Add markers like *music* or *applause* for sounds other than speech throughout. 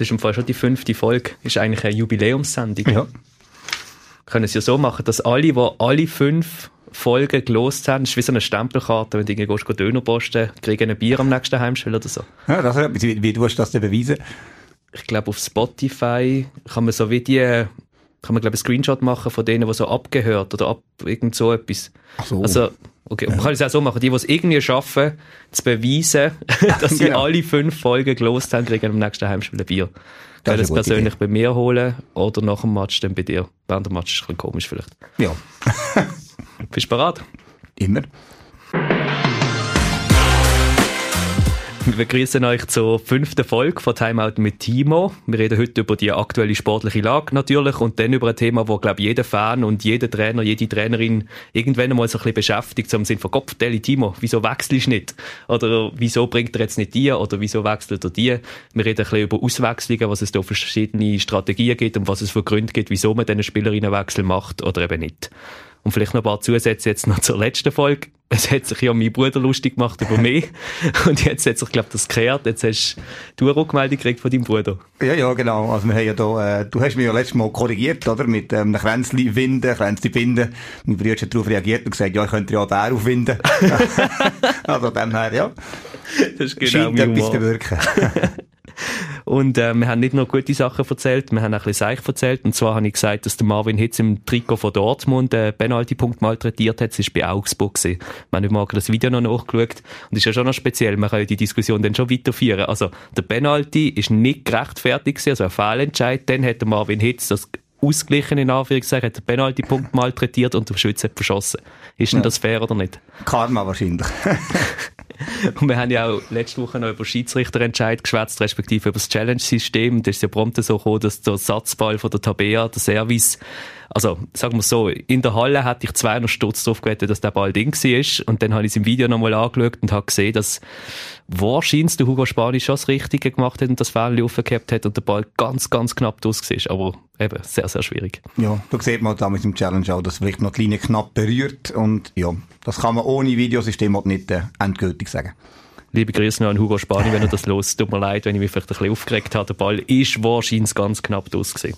Das ist im Fall schon die fünfte Folge. Ist eigentlich eine Jubiläumssendung. Ja. Können Sie ja so machen, dass alle, die alle fünf Folgen gelost haben, ist wie so eine Stempelkarte, wenn du irgendwie Döner posten, kriegen ein Bier am nächsten Heimspiel oder so. Ja, das, wie, wie du hast das denn beweisen? Ich glaube, auf Spotify kann man so wie die, kann man glaube einen Screenshot machen von denen, die so abgehört oder ab, irgend so etwas. Ach so. Also, okay, ja. man kann es auch so machen, die, die es irgendwie schaffen, zu beweisen, *laughs* dass sie genau. alle fünf Folgen gelost haben, kriegen am nächsten Heimspiel ein Bier. Das Können es persönlich Idee. bei mir holen oder nach dem Match dann bei dir. Während dem Match ist es ein bisschen komisch vielleicht. Ja. *laughs* Bist du bereit? Immer. *laughs* Wir begrüßen euch zur fünften Folge von Timeout mit Timo. Wir reden heute über die aktuelle sportliche Lage natürlich und dann über ein Thema, wo, glaube jeder Fan und jeder Trainer, jede Trainerin irgendwann einmal so ein bisschen beschäftigt, im Sinn von Kopf, Timo, wieso wechselst du nicht? Oder wieso bringt er jetzt nicht die? Oder wieso wechselt er die? Wir reden ein bisschen über Auswechslungen, was es da verschiedene Strategien gibt und was es für Gründe gibt, wieso man diesen Spielerinnenwechsel macht oder eben nicht. Und vielleicht noch ein paar Zusätze jetzt noch zur letzten Folge. Es hat sich ja mein Bruder lustig gemacht über *laughs* mich. Und jetzt hat sich, glaube ich, das geklärt. Jetzt hast du eine Rückmeldung gekriegt von deinem Bruder. Ja, ja, genau. Also wir haben ja da, äh, du hast mich ja letztes Mal korrigiert, oder? Mit ähm, einem Kränzli winden, Kränzli binden. Mein Bruder hat darauf reagiert und gesagt, ja, ich könnte ja Bär aufwinden. *laughs* *laughs* also dem her, ja. Das ist genau Scheint etwas bewirken. Und äh, wir haben nicht nur gute Sachen erzählt, wir haben auch ein bisschen Seich erzählt. Und zwar habe ich gesagt, dass der Marvin Hitz im Trikot von Dortmund einen Penalty-Punkt malträtiert hat. Das war bei Augsburg. Gewesen. Wir haben heute Morgen das Video noch nachgeschaut. Und das ist ja schon noch speziell. Man kann ja die Diskussion dann schon weiterführen. Also, der Penalty ist nicht gerechtfertigt gewesen, also ein Fehlentscheid. Dann hat der Marvin Hitz das ausgeglichen, in Anführungszeichen, hat den Penalty-Punkt malträtiert und der Schütze hat verschossen. Ist denn ja. das fair oder nicht? Karma wahrscheinlich. *laughs* *laughs* Und wir haben ja auch letzte Woche noch über Schiedsrichterentscheid geschwätzt, respektive über das Challenge-System. Das ist ja prompt so gekommen, dass der Satzball von der Tabea, der Service, also sagen wir so, in der Halle hatte ich 200 Stutz drauf gewettet, dass der Ball Ding war. Und dann habe ich es im Video nochmal angeschaut und habe gesehen, dass wahrscheinlich der Hugo Spanisch schon das Richtige gemacht hat und das Fähnchen aufgehabt hat und der Ball ganz, ganz knapp draus war. Aber eben, sehr, sehr schwierig. Ja, da sieht man damals im Challenge auch, dass vielleicht noch die Linie knapp berührt und ja, das kann man ohne Videosystem nicht äh, endgültig sagen. Liebe Grüße noch an Hugo Spani, wenn er das *laughs* los. Tut mir leid, wenn ich mich vielleicht ein bisschen aufgeregt habe. Der Ball ist wahrscheinlich ganz knapp draus gewesen.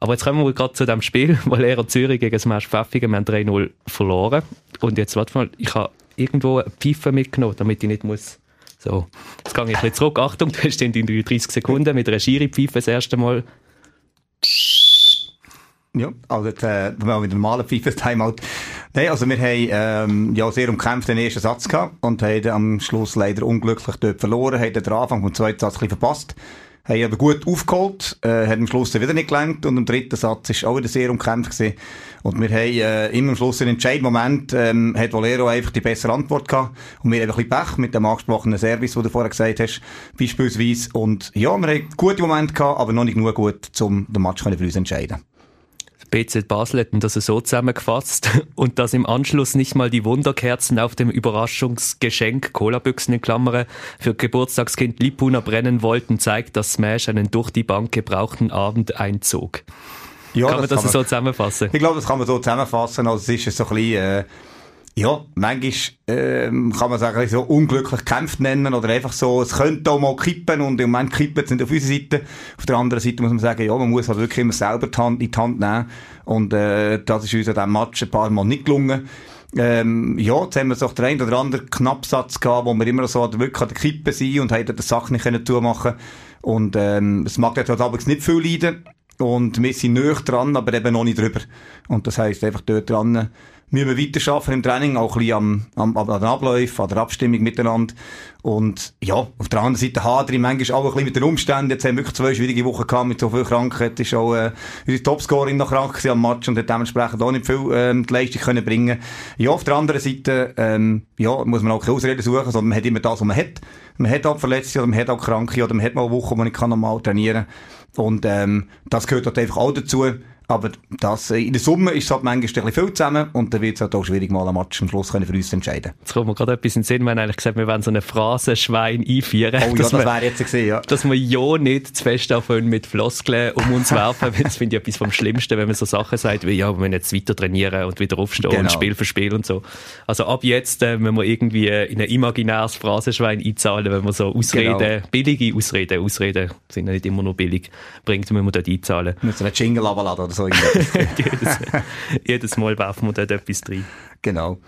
Aber jetzt kommen wir gerade zu dem Spiel, *laughs* weil Lehrer Zürich gegen Smash Pfäffigen, wir haben 3-0 verloren. Und jetzt, warte mal, ich habe irgendwo eine Pfeife mitgenommen, damit ich nicht muss... So, jetzt gehe ich ein bisschen zurück. Achtung, *laughs* du hast in 33 Sekunden mit einer Schiri-Pfeife das erste Mal. Ja, also jetzt, äh, mal mit normalen Pfeife-Timeout. Nein, also wir haben ähm, ja sehr umkämpft den ersten Satz gehabt und haben am Schluss leider unglücklich dort verloren, haben den Anfang vom zweiten Satz ein bisschen verpasst haben aber gut aufgeholt, äh, hat am Schluss wieder nicht gelangt und im dritten Satz ist auch wieder sehr umkämpft gewesen. Und wir haben äh, immer am Schluss einen Entscheidmoment, ähm, hat Valero einfach die bessere Antwort gehabt und wir haben ein bisschen Pech mit dem angesprochenen Service, den du vorher gesagt hast, beispielsweise. Und ja, wir haben gute Momente gehabt, aber noch nicht genug gut, um den Match für uns entscheiden. BZ Basel hätten das so zusammengefasst *laughs* und dass im Anschluss nicht mal die Wunderkerzen auf dem Überraschungsgeschenk Colabüchsen in Klammern für Geburtstagskind Lipuna brennen wollten, zeigt, dass Smash einen durch die Bank gebrauchten Abend einzog. Ja, kann man das, das kann man, so zusammenfassen? Ich glaube, das kann man so zusammenfassen. Also es ist so ein bisschen, äh, ja, manchmal ähm, kann man sagen, so unglücklich gekämpft nennen oder einfach so, es könnte auch mal kippen und im Moment kippen es nicht auf unserer Seite. Auf der anderen Seite muss man sagen, ja, man muss halt wirklich immer selber die Hand in die Hand nehmen und äh, das ist uns an diesem Match ein paar Mal nicht gelungen. Ähm, ja, jetzt haben wir so den einen oder anderen Knappsatz gehabt, wo wir immer so wirklich an der Kippe sind und haben die Sache nicht können machen und ähm, es mag jetzt halt nicht viel leiden und wir sind näher dran, aber eben noch nicht drüber. Und das heisst einfach dort dran müssen wir weiterarbeiten im Training, auch ein bisschen am, am, an den Abläufen, an der Abstimmung miteinander. Und ja, auf der anderen Seite hadere ich manchmal auch ein bisschen mit den Umständen. Jetzt haben wir wirklich zwei schwierige Wochen gehabt mit so viel Krankheit. Ist auch äh, unsere Topscorerin noch krank am Match und hat dementsprechend auch nicht viel ähm, die Leistung können bringen Ja, auf der anderen Seite ähm, ja, muss man auch keine Ausreden suchen, sondern man hat immer das, was man hat. Man hat auch Verletzte oder man hat auch Kranke oder man hat mal eine Woche, wo man nicht normal trainieren kann. Und ähm, das gehört halt einfach auch dazu. Aber das, äh, in der Summe ist es halt manchmal ein bisschen viel zusammen und dann wird es halt auch schwierig, mal ein Match am Schluss können für uns zu entscheiden. Jetzt kommt mir gerade etwas in den Sinn, wir haben eigentlich gesagt, wir wollen so eine Phrasenschwein einführen. Oh ja, *laughs* das wäre jetzt gesehen, ja. Dass wir ja nicht zu fest anfangen mit Floskeln um uns werfen, *laughs* weil das finde ich etwas vom Schlimmsten, wenn man so Sachen sagt, wie, ja, wir müssen jetzt weiter trainieren und wieder aufstehen genau. und Spiel für Spiel und so. Also ab jetzt, äh, wenn wir irgendwie äh, in ein imaginäres Phrasenschwein einzahlen, wenn wir so Ausreden, genau. billige Ausreden, Ausreden sind ja nicht immer nur billig, bringt, müssen wir dort einzahlen. Müssen wir einen Jingle abladen so. *laughs* jedes, jedes Mal werfen wir dort etwas rein. Genau.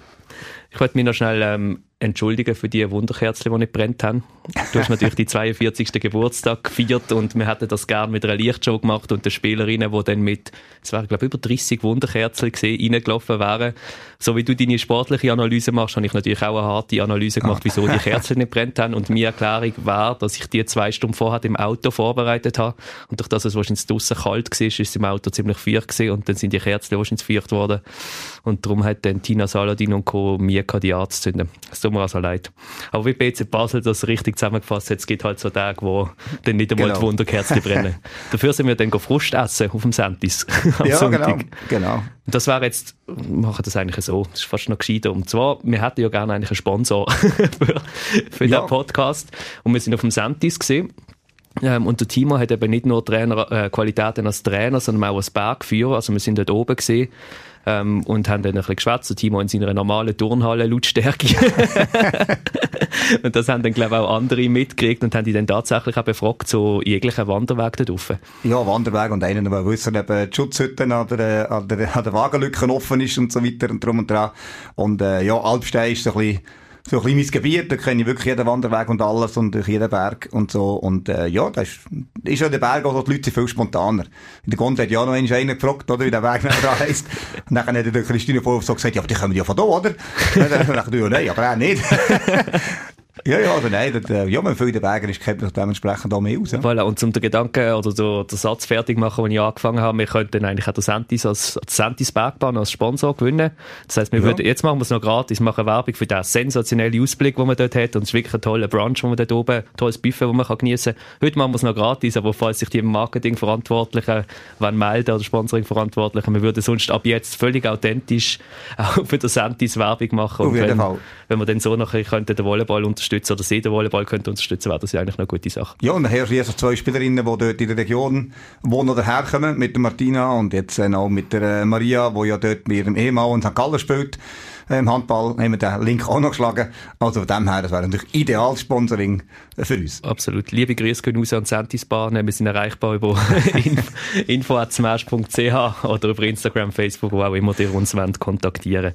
Ich wollte mich noch schnell ähm, entschuldigen für die Wunderkerzen, die nicht brennt haben. Du hast natürlich die 42. Geburtstag gefeiert und wir hätten das gerne mit einer Lichtshow gemacht und den Spielerinnen, die dann mit, es waren glaube ich über 30 Wunderkerzen gesehen, reingelaufen wären. So wie du deine sportliche Analyse machst, habe ich natürlich auch eine harte Analyse gemacht, wieso die Kerzen nicht brennt haben und meine Erklärung war, dass ich die zwei Stunden vorher im Auto vorbereitet habe und durch das es wahrscheinlich draussen kalt war, ist es im Auto ziemlich feucht gewesen und dann sind die Kerzen wahrscheinlich feucht worden und darum hat dann Tina Saladin und Co. mir die anzünden. Es tut mir also leid. Aber wie BC Basel das richtig zusammengefasst hat, es gibt halt so Tage, wo dann nicht einmal genau. die Wunderkerzen brennen. *laughs* Dafür sind wir dann Frust essen auf dem Sentis *laughs* am ja, Sonntag. Genau, genau. Das wäre jetzt, wir machen das eigentlich so, das ist fast noch gescheiter. Und zwar, wir hätten ja gerne eigentlich einen Sponsor *laughs* für, für ja. den Podcast. Und wir sind auf dem Sentis gesehen. Ähm, und der Timo hat eben nicht nur Trainer, äh, Qualitäten als Trainer, sondern auch als Bergführer. Also wir sind dort oben gesehen ähm, und haben dann ein bisschen geschwätzt. Timo in seiner normalen Turnhalle Lautstärke. *laughs* *laughs* und das haben dann, glaube ich, auch andere mitgekriegt und haben die dann tatsächlich auch befragt, so jeglichen Wanderweg da drauf. Ja, Wanderweg und einen, der wissen, ob die Schutzhütten an der, an der, an der Wagenlücke offen ist und so weiter und drum und dran. Und äh, ja, Alpstein ist so ein bisschen so ein kleines Gebiet, da kenne ich wirklich jeden Wanderweg und alles und jeden Berg und so. Und äh, ja, das ist, ist ja der Berg, also die Leute sind viel spontaner. In der Grund hat ja noch einmal einer gefragt, oder, wie der Weg *laughs* nachher heisst. Und dann hat der Christine vorher so gesagt, ja, aber die kommen ja von da, oder? Und *laughs* dann dachte ich, ja, nein, aber auch nicht. *laughs* Ja, ja, also nein, das, ja, wenn viel Wäger ist, kennt man dementsprechend auch mehr aus. Ja. Voilà, und zum den Gedanken oder den, den Satz fertig machen, den ich angefangen habe, wir könnten eigentlich auch den Sentis als, Sentis Bergbahn als Sponsor gewinnen. Das heisst, wir ja. würden, jetzt machen wir es noch gratis, machen Werbung für den sensationellen Ausblick, den man dort hat und es ist wirklich ein toller Brunch, den man dort oben, ein tolles Buffet, das man kann geniessen kann. Heute machen wir es noch gratis, aber falls sich die Marketingverantwortlichen wenn melden oder Sponsoring-Verantwortlichen, wir würden sonst ab jetzt völlig authentisch *laughs* auch für den Sentis Werbung machen. Auf jeden wenn, Fall. wenn wir dann so nachher könnten den Volleyball unterstützen oder sie den Volleyball könnten unterstützen, wäre das ja eigentlich eine gute Sache. Ja, und hast du jetzt zwei Spielerinnen, die dort in der Region wohnen oder herkommen, mit der Martina und jetzt äh, auch mit der äh, Maria, die ja dort mit ihrem Ehemann in St. Gallen spielt im Handball, haben wir den Link auch noch geschlagen. Also von dem her, das wäre natürlich ideales Sponsoring für uns. Absolut. Liebe Grüße gehen raus an Sentisbahn. Wir sind erreichbar über *laughs* info.smash.ch oder über Instagram, Facebook, wo auch immer ihr uns wollt, kontaktieren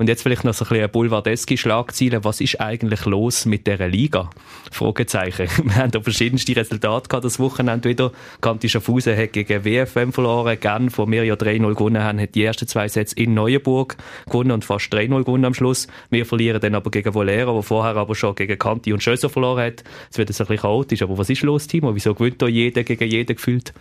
und jetzt vielleicht noch so ein bisschen eine boulevardeske Schlagzeile. Was ist eigentlich los mit dieser Liga? Fragezeichen. *laughs* Wir haben da verschiedenste Resultate gehabt das Wochenende wieder. Kanti Schaffhausen hat gegen WFM verloren. Genf, wo wir ja 3-0 gewonnen haben, hat die ersten zwei Sätze in Neuenburg gewonnen und fast 3-0 gewonnen am Schluss. Wir verlieren dann aber gegen Volera, wo vorher aber schon gegen Kanti und Schösser verloren hat. Es wird jetzt ein bisschen chaotisch. Aber was ist los, Timo? Wieso gewinnt da jeder gegen jeden gefühlt?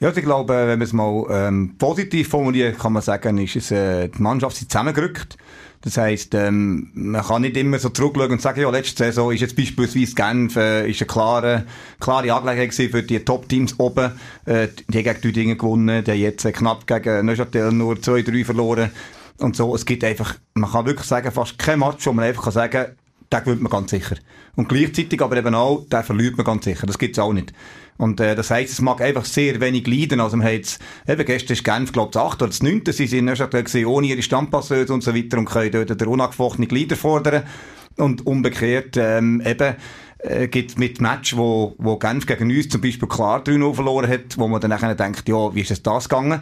Ja, also ich glaube, wenn man es mal ähm, positiv formuliert, kann man sagen, ist es, äh, die Mannschaft ist zusammengerückt. Das heisst, ähm, man kann nicht immer so zurückschauen und sagen, ja, letzte Saison ist jetzt beispielsweise Genf, äh, ist eine klare, klare Angelegenheit für die Top-Teams oben. Äh, die haben gegen Tüdingen gewonnen, die jetzt äh, knapp gegen Neuchâtel nur 2-3 verloren. Und so, es gibt einfach, man kann wirklich sagen, fast kein Match, wo man einfach kann sagen den gewinnt man ganz sicher. Und gleichzeitig aber eben auch, den verliert man ganz sicher. Das gibt's auch nicht. Und äh, das heisst, es mag einfach sehr wenig leiden. Also man hat jetzt, eben gestern ist Genf, glaube ich, das 8 oder das 9. Sie sind erst gesehen, ohne ihre Stammpasseuse und so weiter und können dort den unangefochtenen Leader fordern. Und umgekehrt ähm, eben äh, gibt mit Match, wo, wo Genf gegen uns zum Beispiel klar 3 verloren hat, wo man dann nachher denkt, ja, wie ist es das gegangen?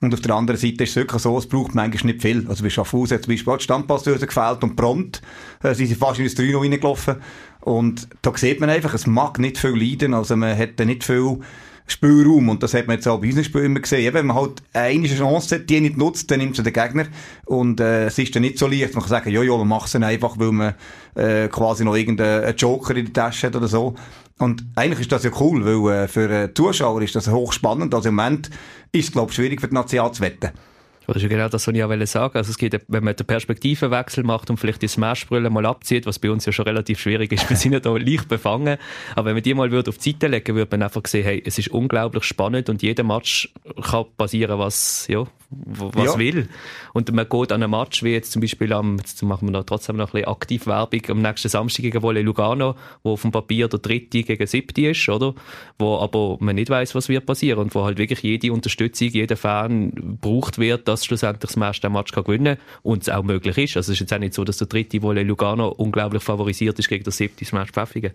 Und auf der anderen Seite ist es wirklich so, es braucht manchmal nicht viel. Also bei Schaffhausen hat zum Beispiel die Stammpasseuse gefällt und prompt äh, sie sind fast in das 3 reingelaufen. Und da sieht man einfach, es mag nicht viel leiden, also man hat nicht viel Spielraum. Und das hat man jetzt auch bei unseren Spielen immer gesehen. Wenn man halt eine Chance hat, die nicht nutzt, dann nimmt sie den Gegner. Und äh, es ist dann nicht so leicht. Man kann sagen, ja, man macht es einfach, weil man äh, quasi noch irgendeinen Joker in der Tasche hat oder so. Und eigentlich ist das ja cool, weil äh, für äh, Zuschauer ist das hochspannend. Also im Moment ist es, glaube ich, schwierig für die National zu wetten. Das ist ja genau das, was ich auch sagen Also es geht, wenn man den Perspektivenwechsel macht und vielleicht die Smashbrille mal abzieht, was bei uns ja schon relativ schwierig ist, *laughs* wir sind ja da leicht befangen, aber wenn man die mal würde auf die Seite legen würde, man einfach sehen, hey, es ist unglaublich spannend und jeder Match kann passieren, was, ja, was ja. will. Und man geht an einem Match, wie jetzt zum Beispiel am, jetzt machen wir noch trotzdem noch ein bisschen aktiv Werbung, am nächsten Samstag gegen Wolle Lugano, wo auf dem Papier der dritte gegen siebte ist, oder? Wo aber man nicht weiß, was wird passieren und wo halt wirklich jede Unterstützung, jeder Fan braucht wird, dass schlussendlich das Match den Match kann gewinnen und es auch möglich ist. Also es ist jetzt auch nicht so, dass der dritte Wolle Lugano unglaublich favorisiert ist gegen der siebte Smash Pfäffigen.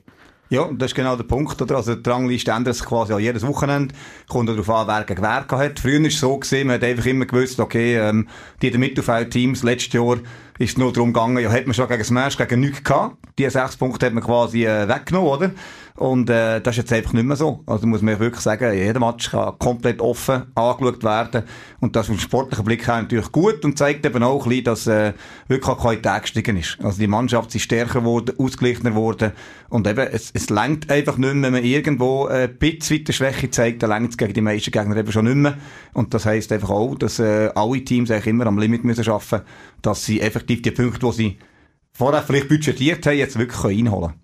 Ja, das ist genau der Punkt, oder? Also, die Rangliste ändert sich quasi jedes Wochenende. Kommt darauf an, wer gegen wer hat. Früher war es so gewesen, man hat einfach immer gewusst, okay, ähm, die Mittelfeld-Teams, letztes Jahr ist nur darum gegangen, ja, hat man schon gegen Smash, gegen nichts gehabt. Die sechs Punkte hat man quasi, äh, weggenommen, oder? Und äh, das ist jetzt einfach nicht mehr so. Also muss man wirklich sagen, jeder Match kann komplett offen angeschaut werden. Und das vom sportlichen Blick her natürlich gut und zeigt eben auch ein bisschen, dass äh, wirklich auch Qualität gestiegen ist. Also die Mannschaft ist stärker geworden, ausgeglichener geworden. Und eben, es, es längt einfach nicht mehr, wenn man irgendwo äh, ein bisschen weiter Schwäche zeigt, dann längt es gegen die meisten Gegner eben schon nicht mehr. Und das heisst einfach auch, dass äh, alle Teams eigentlich immer am Limit müssen arbeiten dass sie effektiv die Punkte, die sie vorher vielleicht budgetiert haben, jetzt wirklich einholen können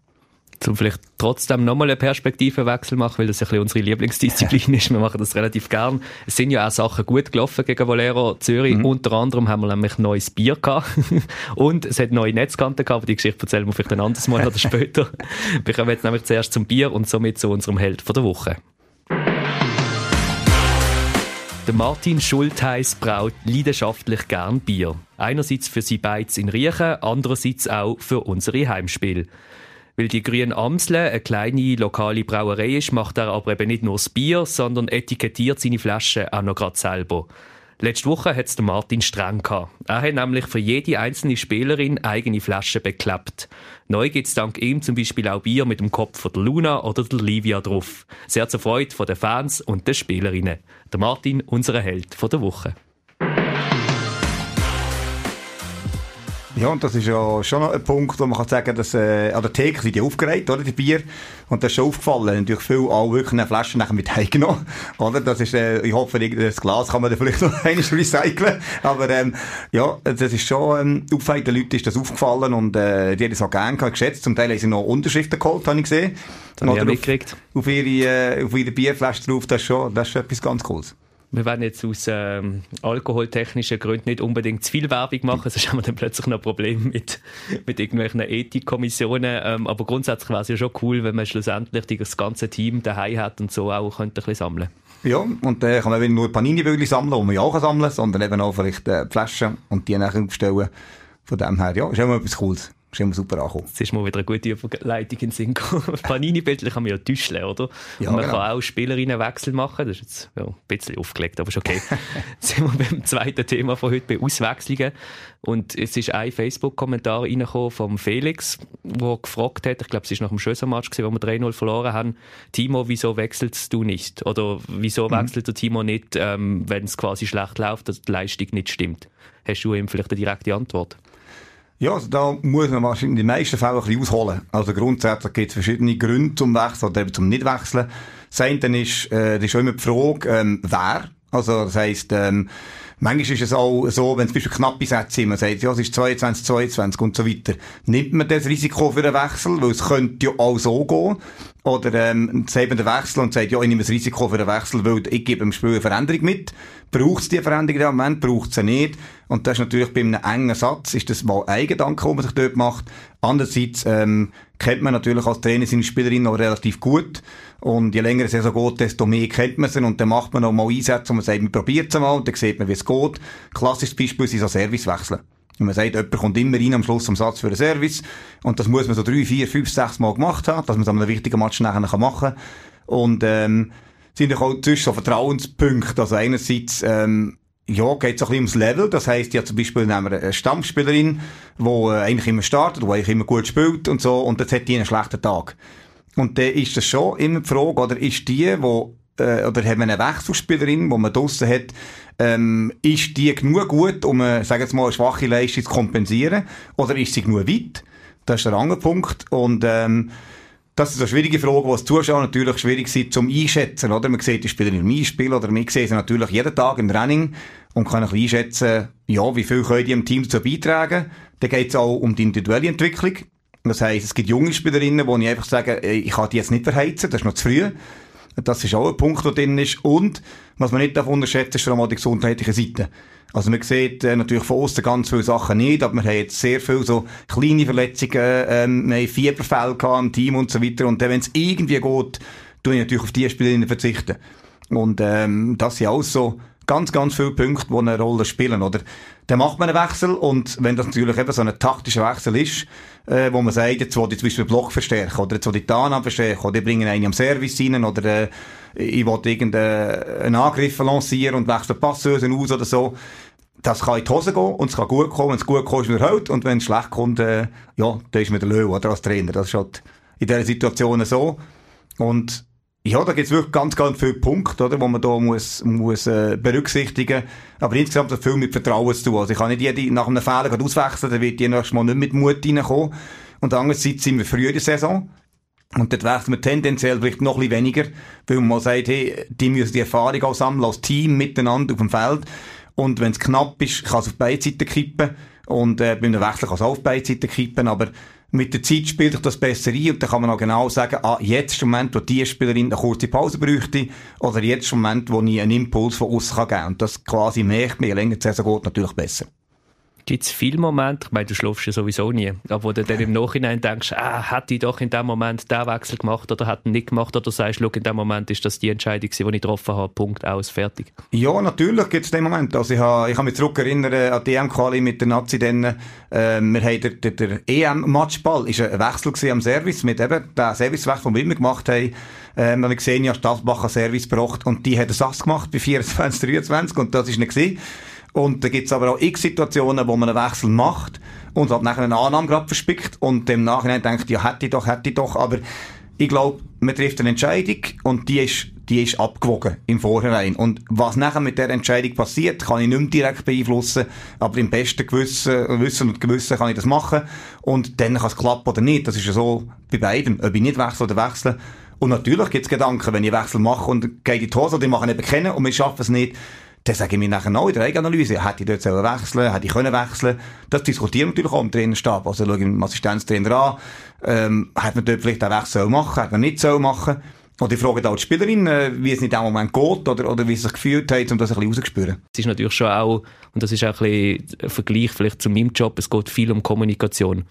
um vielleicht trotzdem nochmal einen Perspektivenwechsel machen, weil das ein bisschen unsere Lieblingsdisziplin *laughs* ist. Wir machen das relativ gern. Es sind ja auch Sachen gut gelaufen gegen Valero Zürich. Mhm. Unter anderem haben wir nämlich neues Bier gehabt. *laughs* Und es hat neue Netzkanten gehabt, aber die Geschichte erzählen wir vielleicht ein anderes Mal oder *laughs* später. wir kommen jetzt nämlich zuerst zum Bier und somit zu unserem Held von der Woche. Der Martin Schultheiss braut leidenschaftlich gern Bier. Einerseits für sie beides in Riechen, andererseits auch für unsere Heimspiele. Weil die Grüne Amsle eine kleine lokale Brauerei ist, macht er aber eben nicht nur das Bier, sondern etikettiert seine Flaschen auch noch gerade selber. Letzte Woche hat es Martin streng gehabt. Er hat nämlich für jede einzelne Spielerin eigene Flaschen beklebt. Neu gibt es dank ihm zum Beispiel auch Bier mit dem Kopf von der Luna oder der Livia drauf. Sehr zur Freude von den Fans und den Spielerinnen. Der Martin, unser Held von der Woche. Ja, und das ist ja schon noch ein Punkt, wo man kann sagen, dass äh, an der Theke sind die aufgereiht, oder, die Bier. Und das ist schon aufgefallen. Natürlich viel auch wirklich eine Flasche nachher mit heimgenommen, *laughs* oder? Das ist, äh, ich hoffe, das Glas kann man dann vielleicht noch *laughs* einmal recyceln. Aber, ähm, ja, das ist schon, ähm, auffallend, den Leuten ist das aufgefallen und, äh, die haben das auch gerne geschätzt. Zum Teil haben sie noch Unterschriften geholt, habe ich gesehen. Das habe ich mitgekriegt. Auf, auf ihre, äh, auf ihre Bierflasche drauf, das ist schon, das ist schon etwas ganz Cooles wir werden jetzt aus ähm, alkoholtechnischen Gründen nicht unbedingt zu viel Werbung machen, sonst haben wir dann plötzlich noch Probleme mit, mit irgendwelchen Ethikkommissionen. Ähm, aber grundsätzlich wäre es ja schon cool, wenn man schlussendlich das ganze Team daheim hat und so auch könnte ein bisschen sammeln ja, und dann äh, kann man nicht nur Panini-Bögli sammeln, die man ja auch sammeln kann, sondern eben auch vielleicht äh, Flaschen und die nachher aufstellen. Von dem her, ja, ist immer etwas Cooles ist immer super angekommen. Das ist mal wieder eine gute Überleitung in Sinn Panini-Bildchen *laughs* kann man ja täuschen, oder? Ja, man genau. kann auch Spielerinnenwechsel machen. Das ist jetzt ja, ein bisschen aufgelegt, aber ist okay. *laughs* Jetzt sind wir beim zweiten Thema von heute, bei Auswechslungen. Und es ist ein Facebook-Kommentar reingekommen vom Felix, der gefragt hat, ich glaube, es war nach dem Schösser-Match, wo wir 3-0 verloren haben, Timo, wieso wechselst du nicht? Oder wieso mhm. wechselt der Timo nicht, ähm, wenn es quasi schlecht läuft, dass die Leistung nicht stimmt? Hast du ihm vielleicht eine direkte Antwort? Ja, also da muss man wahrscheinlich in den meisten Fällen ein bisschen ausholen. Also grundsätzlich gibt es verschiedene Gründe zum Wechseln oder eben zum Nicht-Wechseln. Das eine ist, äh, das ist auch immer die Frage, ähm, wer. Also das heisst, ähm, Manchmal ist es auch so, wenn es zum Beispiel knappe Sätze sind, man sagt, ja, es ist 22, 22 und so weiter, nimmt man das Risiko für einen Wechsel, weil es könnte ja auch so gehen. Oder ähm, sagt man den Wechsel und sagt, ja, ich nehme das Risiko für den Wechsel, weil ich gebe dem Spiel eine Veränderung mit. Braucht es die Veränderung im Moment, braucht es sie nicht. Und das ist natürlich bei einem engen Satz, ist das mal ein Gedanke, den man sich dort macht. Andererseits ähm, kennt man natürlich als Trainer seine Spielerinnen noch relativ gut. Und je länger es so geht, desto mehr kennt man sie. Und dann macht man noch mal Einsätze, und man sagt, man probiert es mal, und dann sieht man, wie es geht. Klassisches Beispiel sind so Servicewechseln. Und man sagt, jemand kommt immer rein am Schluss zum Satz für einen Service. Und das muss man so drei, vier, fünf, sechs Mal gemacht haben, dass man es an einem wichtigen Match nachher machen kann. Und, ähm, sind auch zwischen so Vertrauenspunkte. Also einerseits, ähm, ja, geht so ein bisschen ums Level. Das heisst, ja, zum Beispiel nehmen wir eine Stammspielerin, die äh, eigentlich immer startet, die eigentlich immer gut spielt und so, und jetzt hat die einen schlechten Tag. Und dann ist das schon immer die Frage, oder ist die, wo, äh, oder haben wir eine Wechselspielerin, die man draussen hat, ähm, ist die genug gut, um, äh, sagen wir mal, eine schwache Leistung zu kompensieren? Oder ist sie genug weit? Das ist der andere Punkt. Und, ähm, das ist eine schwierige Frage, die als Zuschauer natürlich schwierig ist zum Einschätzen, oder? Man sieht die Spieler im Einspiel oder man sieht sie natürlich jeden Tag im Training. und kann ein bisschen einschätzen, ja, wie viel können die im Team dazu beitragen. Dann geht es auch um die individuelle Entwicklung. Das heisst, es gibt junge Spielerinnen, wo ich einfach sage, ich kann die jetzt nicht verheizen, das ist noch zu früh. Das ist auch ein Punkt, der drin ist. Und, was man nicht unterschätzen ist vor allem die gesundheitliche Seite. Also man sieht äh, natürlich von außen ganz viele Sachen nicht, aber wir haben jetzt sehr viele so kleine Verletzungen, ähm, wir haben Fieberfälle im Team und so weiter. Und wenn es irgendwie geht, tue ich natürlich auf die Spielerinnen verzichten. Und ähm, das sind auch so ganz, ganz viele Punkte, die eine Rolle spielen, oder? Dann macht man einen Wechsel und wenn das natürlich eben so ein taktischer Wechsel ist, äh, wo man sagt, jetzt will ich zum Beispiel Block verstärken oder jetzt will ich die Annahme verstärken oder ich bringe einen am Service rein oder äh, ich will irgendeinen Angriff lancieren und wechsle Passösen aus oder so. Das kann in die Hose gehen und es kann gut kommen. Wenn es gut kommt, ist man halt und wenn es schlecht kommt, äh, ja, dann ist man der Löwe oder als Trainer. Das ist halt in dieser Situation so. Und ja, da gibt es wirklich ganz, ganz viele Punkte, oder, wo man da muss, muss äh, berücksichtigen. Aber insgesamt hat viel mit Vertrauen zu tun. Also ich kann nicht jede nach einem Fehler auswechseln, dann wird die nächstes Mal nicht mit Mut reinkommen. Und andererseits sind wir früher in der Saison. Und dort wechseln wir tendenziell vielleicht noch ein bisschen weniger, weil man sagt, hey, die müssen die Erfahrung auch sammeln als Team miteinander auf dem Feld. Und wenn es knapp ist, kann es auf beide Seiten kippen. Und äh, bei einem Wechsel kann es auch auf beide Seiten kippen. Aber mit der Zeit spielt sich das besser ein und dann kann man auch genau sagen, ah, jetzt ist der Moment, wo die Spielerin eine kurze Pause bräuchte oder jetzt ist der Moment, wo ich einen Impuls von außen geben kann. Und das quasi merkt man, je länger die Saison geht, natürlich besser. Gibt es viele Momente, ich meine, du schläfst ja sowieso nie, aber wo du dann im Nachhinein denkst, ah, hätte ich doch in dem Moment den Wechsel gemacht oder hätte ihn nicht gemacht oder sagst, schau, in dem Moment ist das die Entscheidung, die ich getroffen habe, Punkt, aus, fertig. Ja, natürlich gibt es den Moment. Also ich habe ich ha mich zurückerinnern an die EM-Quali mit der Nazi dann, äh, wir haben der, der, der EM-Matchball, ist ein Wechsel am Service, mit eben dem Servicewechsel, den wir immer gemacht haben, ähm, habe ich gesehen, ja, Stadtbach Service gebracht und die hat einen Sass gemacht bei 24, 23 und das ist nicht gewesen. Und da gibt's aber auch x Situationen, wo man einen Wechsel macht und halt nachher eine Annahme gerade verspickt und im Nachhinein denkt, ja, hätte ich doch, hätte ich doch, aber ich glaube, man trifft eine Entscheidung und die ist, die ist abgewogen im Vorhinein. Und was nachher mit der Entscheidung passiert, kann ich nicht mehr direkt beeinflussen, aber im besten Gewissen, Wissen und Gewissen kann ich das machen und dann kann es klappen oder nicht. Das ist ja so bei beiden, ob ich nicht wechsle oder wechsle. Und natürlich gibt es Gedanken, wenn ich Wechsel mache und gehe in die Hose, die machen eben kennen und wir schaffen es nicht, dann sage ich mir nachher noch in der Eigenanalyse, hätte ich dort sollen wechseln, hätte ich können wechseln. Das diskutieren natürlich auch im Trainerstab. Also schaue ich den Assistenztrainer an, ähm, hat man dort vielleicht einen Wechsel machen, hat man nicht so machen. Oder ich frage auch die Spielerin, äh, wie es in dem Moment geht oder, oder wie sie sich gefühlt hat, um das ein bisschen rauszuspüren. Es ist natürlich schon auch, und das ist auch ein bisschen ein Vergleich vielleicht zu meinem Job, es geht viel um Kommunikation.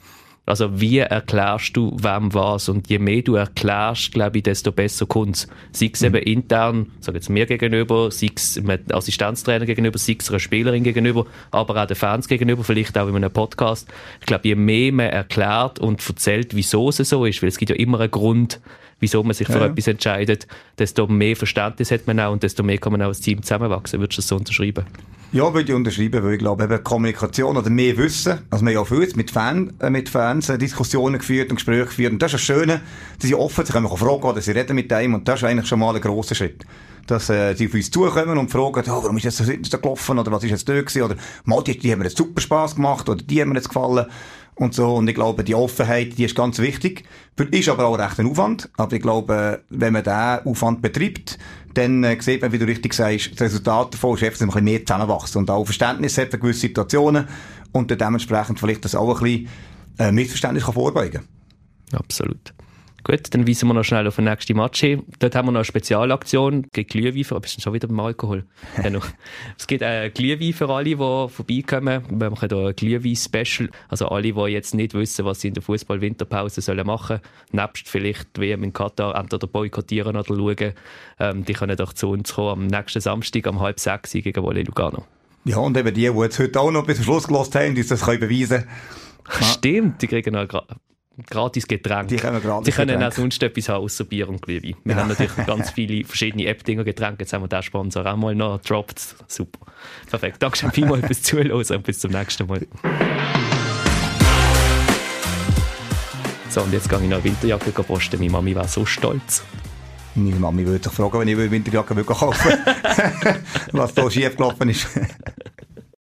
Also wie erklärst du wem was? Und je mehr du erklärst, glaube ich, desto besser kommt es. Sei es mhm. eben intern, sag jetzt mir gegenüber, sei es einem Assistenztrainer gegenüber, sei es einer Spielerin gegenüber, aber auch den Fans gegenüber, vielleicht auch in einem Podcast. Ich glaube, je mehr man erklärt und erzählt, wieso es so ist, weil es gibt ja immer einen Grund, wieso man sich für ja. etwas entscheidet, desto mehr Verständnis hat man auch und desto mehr kann man auch als Team zusammenwachsen. Würdest du das so unterschreiben? Ja, würde ich unterschreiben, weil ich glaube, eben Kommunikation oder mehr Wissen, also wir haben ja viel mit, Fan, äh, mit Fans äh, Diskussionen geführt und Gespräche geführt und das ist das Schöne, dass sie offen, sie können auch fragen oder sie reden mit einem und das ist eigentlich schon mal ein grosser Schritt. Dass äh, sie auf uns zukommen und fragen, oh, warum ist das so gelaufen oder was ist jetzt da gewesen oder mal, die, die haben mir jetzt super Spass gemacht oder die haben mir jetzt gefallen und so. Und ich glaube, die Offenheit, die ist ganz wichtig. Ist aber auch recht ein Aufwand. Aber ich glaube, wenn man diesen Aufwand betreibt, dann äh, sieht man, wie du richtig sagst, das Resultat davon ist einfach, dass man ein bisschen mehr zusammenwachsen und auch Verständnis hat für gewisse Situationen und dementsprechend vielleicht das auch ein bisschen äh, Missverständnis kann vorbeugen Absolut. Gut, dann weisen wir noch schnell auf den nächsten Match hin. Dort haben wir noch eine Spezialaktion gegen Glühwein für, bist du schon wieder beim Alkohol? *laughs* genau. Es gibt ein Glühwein für alle, die vorbeikommen. Wir machen hier ein Glühwein-Special. Also alle, die jetzt nicht wissen, was sie in der Fußball-Winterpause sollen machen, nebst vielleicht WM in Katar entweder boykottieren oder schauen, ähm, die können doch zu uns kommen am nächsten Samstag um halb sechs gegen Wolle Lugano. Ja, und eben die, die jetzt heute auch noch bis zum Schluss gelost haben, die das können beweisen Stimmt, die kriegen noch gratis Getränke. Die können gratis Sie können Getränke. auch sonst etwas haben, außer Bier und Glühwein. Wir ja. haben natürlich *laughs* ganz viele verschiedene App-Dinger Getränke. Jetzt haben wir den Sponsor auch mal noch gedroppt. Super. Perfekt. Danke schon vielmals fürs Zuhören und bis zum nächsten Mal. So, und jetzt gehe ich noch eine Winterjacke posten. Meine Mami war so stolz. Meine Mami würde sich fragen, wenn ich Winterjacke kaufen würde, *laughs* was da schief gelaufen ist.